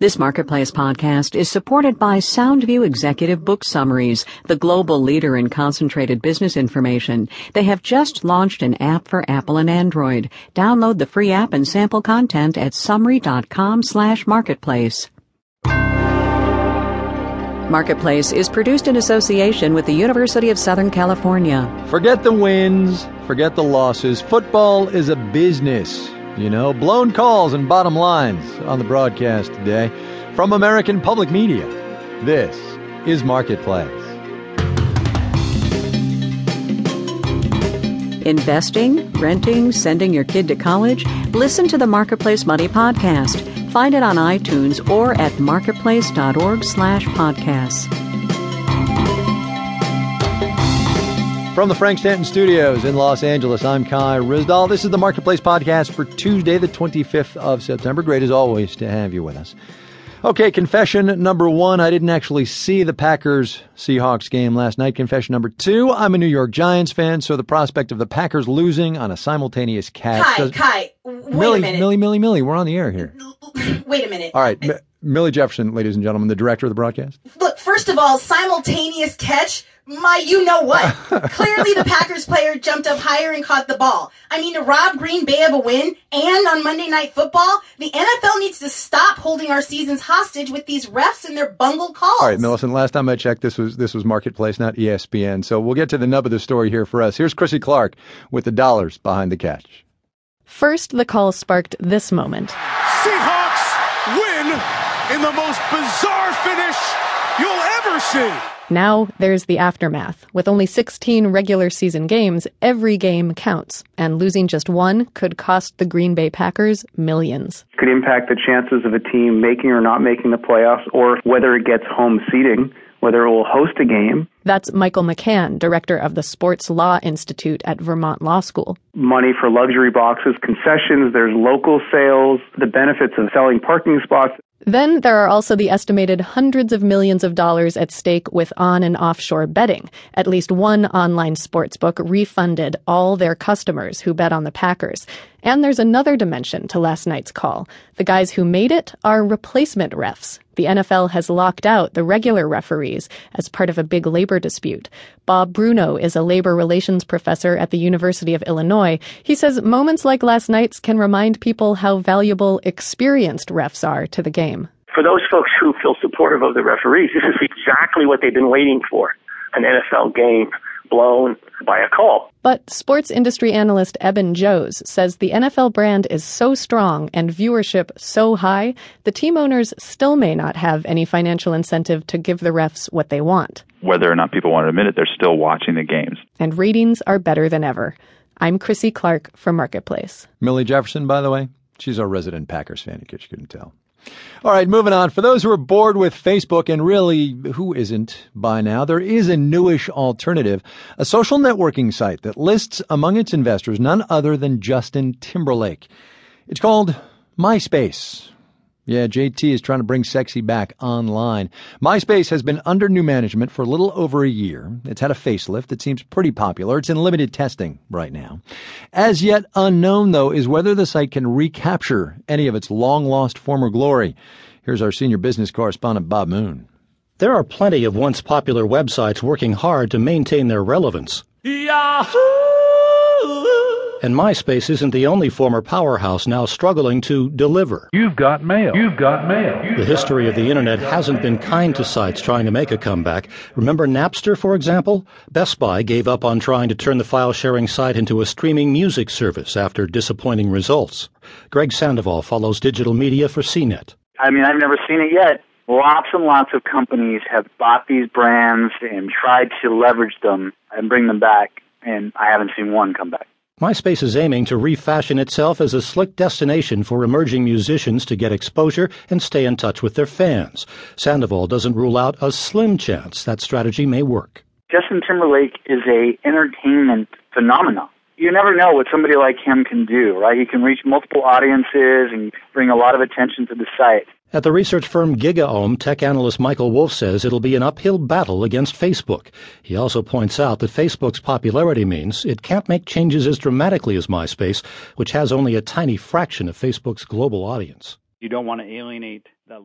This Marketplace podcast is supported by Soundview Executive Book Summaries, the global leader in concentrated business information. They have just launched an app for Apple and Android. Download the free app and sample content at summary.com slash marketplace. Marketplace is produced in association with the University of Southern California. Forget the wins, forget the losses. Football is a business. You know, blown calls and bottom lines on the broadcast today from American Public Media. This is Marketplace. Investing, renting, sending your kid to college? Listen to the Marketplace Money podcast. Find it on iTunes or at marketplace.org From the Frank Stanton Studios in Los Angeles, I'm Kai Ryssdal. This is the Marketplace Podcast for Tuesday, the 25th of September. Great as always to have you with us. Okay, confession number one. I didn't actually see the Packers Seahawks game last night. Confession number two. I'm a New York Giants fan, so the prospect of the Packers losing on a simultaneous catch. Kai, does- Kai, wait Millie, a minute. Millie, Millie, Millie, we're on the air here. Wait a minute. All right, M- Millie Jefferson, ladies and gentlemen, the director of the broadcast. Look, first of all, simultaneous catch. My, you know what? Clearly, the Packers player jumped up higher and caught the ball. I mean, to rob Green Bay of a win, and on Monday Night Football, the NFL needs to stop holding our seasons hostage with these refs and their bungled calls. All right, Millicent. Last time I checked, this was this was Marketplace, not ESPN. So we'll get to the nub of the story here for us. Here's Krissy Clark with the dollars behind the catch. First, the call sparked this moment. Seahawks win in the most bizarre finish you'll ever see. Now there's the aftermath. With only 16 regular season games, every game counts, and losing just one could cost the Green Bay Packers millions. could impact the chances of a team making or not making the playoffs, or whether it gets home seating, whether it will host a game. That's Michael McCann, director of the Sports Law Institute at Vermont Law School. Money for luxury boxes, concessions, there's local sales, the benefits of selling parking spots. Then there are also the estimated hundreds of millions of dollars at stake with on and offshore betting. At least one online sportsbook refunded all their customers who bet on the Packers. And there's another dimension to last night's call. The guys who made it are replacement refs. The NFL has locked out the regular referees as part of a big labor dispute. Bob Bruno is a labor relations professor at the University of Illinois. He says moments like last night's can remind people how valuable experienced refs are to the game. for those folks who feel supportive of the referees, this is exactly what they've been waiting for an NFL game blown by a call. But sports industry analyst Eben Joes says the NFL brand is so strong and viewership so high, the team owners still may not have any financial incentive to give the refs what they want. whether or not people want to admit it, they're still watching the games. And ratings are better than ever. I'm Krissy Clark for Marketplace. Millie Jefferson, by the way, she's our resident Packers fan, in case you couldn't tell. All right, moving on. For those who are bored with Facebook, and really, who isn't by now, there is a newish alternative, a social networking site that lists among its investors none other than Justin Timberlake. It's called MySpace. Yeah, JT is trying to bring sexy back online. MySpace has been under new management for a little over a year. It's had a facelift that seems pretty popular. It's in limited testing right now. As yet unknown, though, is whether the site can recapture any of its long lost former glory. Here's our senior business correspondent, Bob Moon. There are plenty of once popular websites working hard to maintain their relevance. And MySpace isn't the only former powerhouse now struggling to deliver. You've got mail. You've got mail. The history of the internet hasn't been kind to sites trying to make a comeback. Remember Napster, for example? Best Buy gave up on trying to turn the file sharing site into a streaming music service after disappointing results. Greg Sandoval follows digital media for CNET. I mean, I've never seen it yet. Lots and lots of companies have bought these brands and tried to leverage them and bring them back, and I haven't seen one come back. MySpace is aiming to refashion itself as a slick destination for emerging musicians to get exposure and stay in touch with their fans. Sandoval doesn't rule out a slim chance that strategy may work. Justin Timberlake is a entertainment phenomenon. You never know what somebody like him can do, right? He can reach multiple audiences and bring a lot of attention to the site. At the research firm GigaOM, tech analyst Michael Wolf says it'll be an uphill battle against Facebook. He also points out that Facebook's popularity means it can't make changes as dramatically as MySpace, which has only a tiny fraction of Facebook's global audience. You don't want to alienate that.